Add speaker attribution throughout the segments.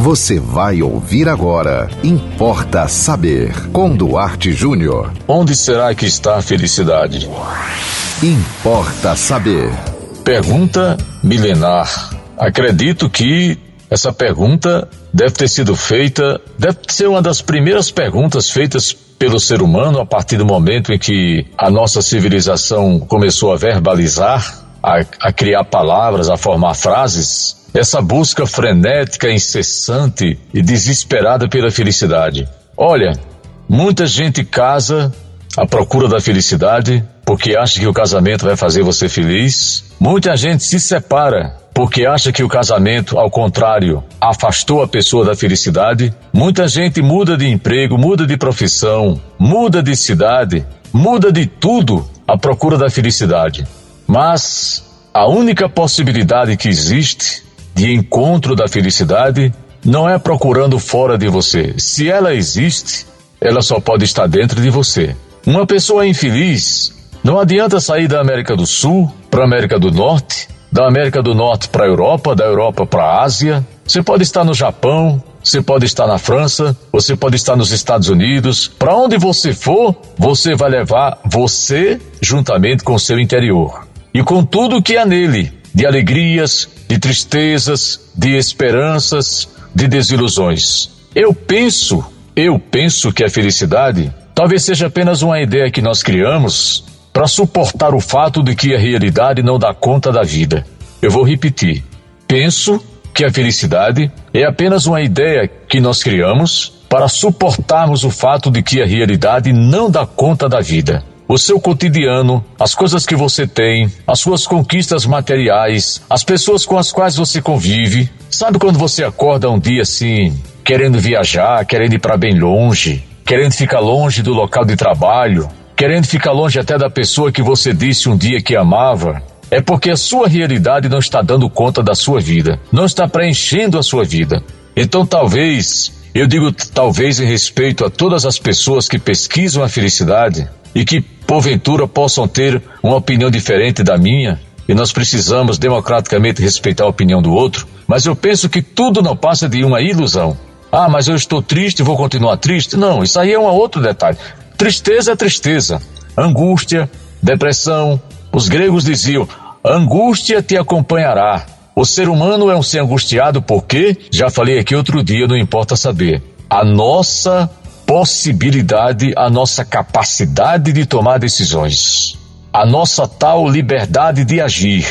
Speaker 1: Você vai ouvir agora. Importa saber. Com Duarte Júnior.
Speaker 2: Onde será que está a felicidade?
Speaker 1: Importa saber.
Speaker 2: Pergunta milenar. Acredito que essa pergunta deve ter sido feita, deve ser uma das primeiras perguntas feitas pelo ser humano a partir do momento em que a nossa civilização começou a verbalizar, a, a criar palavras, a formar frases essa busca frenética, incessante e desesperada pela felicidade. Olha, muita gente casa à procura da felicidade porque acha que o casamento vai fazer você feliz. Muita gente se separa porque acha que o casamento, ao contrário, afastou a pessoa da felicidade. Muita gente muda de emprego, muda de profissão, muda de cidade, muda de tudo à procura da felicidade. Mas a única possibilidade que existe de encontro da felicidade não é procurando fora de você. Se ela existe, ela só pode estar dentro de você. Uma pessoa infeliz não adianta sair da América do Sul para a América do Norte, da América do Norte para a Europa, da Europa para a Ásia. Você pode estar no Japão, você pode estar na França, você pode estar nos Estados Unidos. Para onde você for, você vai levar você juntamente com seu interior e com tudo que há nele de alegrias, de tristezas, de esperanças, de desilusões. Eu penso, eu penso que a felicidade talvez seja apenas uma ideia que nós criamos para suportar o fato de que a realidade não dá conta da vida. Eu vou repetir. Penso que a felicidade é apenas uma ideia que nós criamos para suportarmos o fato de que a realidade não dá conta da vida o seu cotidiano, as coisas que você tem, as suas conquistas materiais, as pessoas com as quais você convive. Sabe quando você acorda um dia assim, querendo viajar, querendo ir para bem longe, querendo ficar longe do local de trabalho, querendo ficar longe até da pessoa que você disse um dia que amava? É porque a sua realidade não está dando conta da sua vida, não está preenchendo a sua vida. Então talvez, eu digo talvez em respeito a todas as pessoas que pesquisam a felicidade, e que porventura possam ter uma opinião diferente da minha, e nós precisamos democraticamente respeitar a opinião do outro, mas eu penso que tudo não passa de uma ilusão. Ah, mas eu estou triste, vou continuar triste? Não, isso aí é um outro detalhe. Tristeza é tristeza, angústia, depressão. Os gregos diziam: angústia te acompanhará. O ser humano é um ser angustiado porque, já falei aqui outro dia, não importa saber. A nossa possibilidade, a nossa capacidade de tomar decisões, a nossa tal liberdade de agir.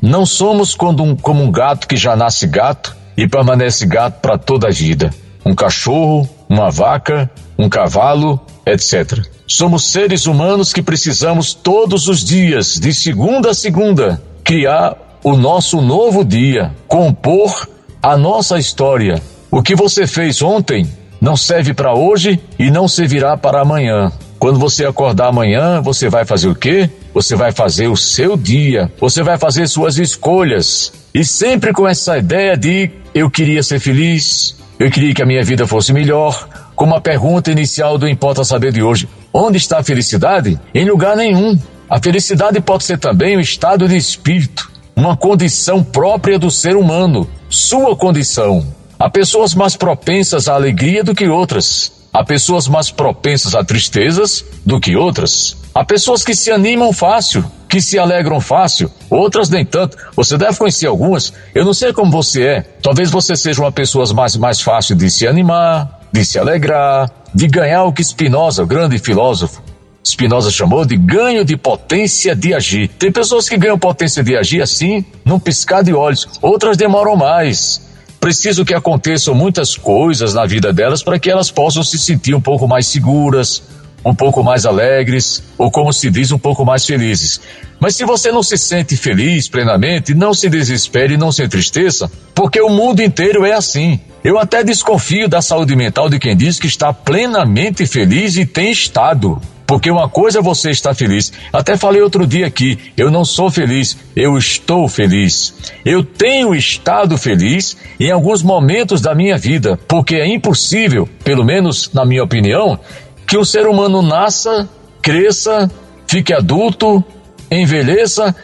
Speaker 2: Não somos como um gato que já nasce gato e permanece gato para toda a vida. Um cachorro, uma vaca, um cavalo, etc. Somos seres humanos que precisamos todos os dias, de segunda a segunda, criar o nosso novo dia, compor a nossa história. O que você fez ontem não serve para hoje e não servirá para amanhã. Quando você acordar amanhã, você vai fazer o quê? Você vai fazer o seu dia, você vai fazer suas escolhas. E sempre com essa ideia de eu queria ser feliz, eu queria que a minha vida fosse melhor. Como a pergunta inicial do Importa Saber de hoje: onde está a felicidade? Em lugar nenhum. A felicidade pode ser também um estado de espírito, uma condição própria do ser humano, sua condição. Há pessoas mais propensas à alegria do que outras. Há pessoas mais propensas a tristezas do que outras. Há pessoas que se animam fácil, que se alegram fácil, outras nem tanto. Você deve conhecer algumas. Eu não sei como você é. Talvez você seja uma pessoa mais, mais fácil de se animar, de se alegrar, de ganhar o que Spinoza, o grande filósofo, Spinoza chamou de ganho de potência de agir. Tem pessoas que ganham potência de agir assim, num piscar de olhos. Outras demoram mais preciso que aconteçam muitas coisas na vida delas para que elas possam se sentir um pouco mais seguras, um pouco mais alegres, ou como se diz, um pouco mais felizes. Mas se você não se sente feliz plenamente, não se desespere, não se entristeça, porque o mundo inteiro é assim. Eu até desconfio da saúde mental de quem diz que está plenamente feliz e tem estado. Porque uma coisa é você estar feliz. Até falei outro dia aqui, eu não sou feliz, eu estou feliz. Eu tenho estado feliz em alguns momentos da minha vida, porque é impossível, pelo menos na minha opinião, que um ser humano nasça, cresça, fique adulto, envelheça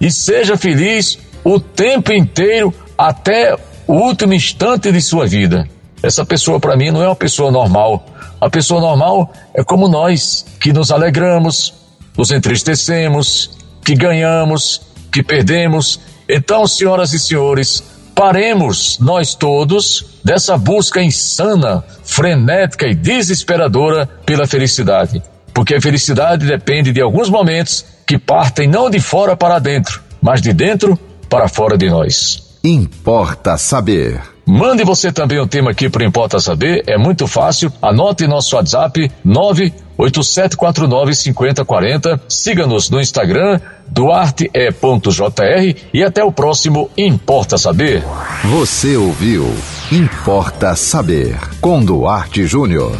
Speaker 2: e seja feliz o tempo inteiro até o último instante de sua vida. Essa pessoa, para mim, não é uma pessoa normal. A pessoa normal é como nós, que nos alegramos, nos entristecemos, que ganhamos, que perdemos. Então, senhoras e senhores, paremos nós todos dessa busca insana, frenética e desesperadora pela felicidade. Porque a felicidade depende de alguns momentos que partem não de fora para dentro, mas de dentro para fora de nós.
Speaker 1: Importa saber.
Speaker 2: Mande você também o tema aqui para Importa Saber, é muito fácil. Anote nosso WhatsApp 987495040. Siga-nos no Instagram duarte.jr e até o próximo Importa Saber.
Speaker 1: Você ouviu Importa Saber com Duarte Júnior.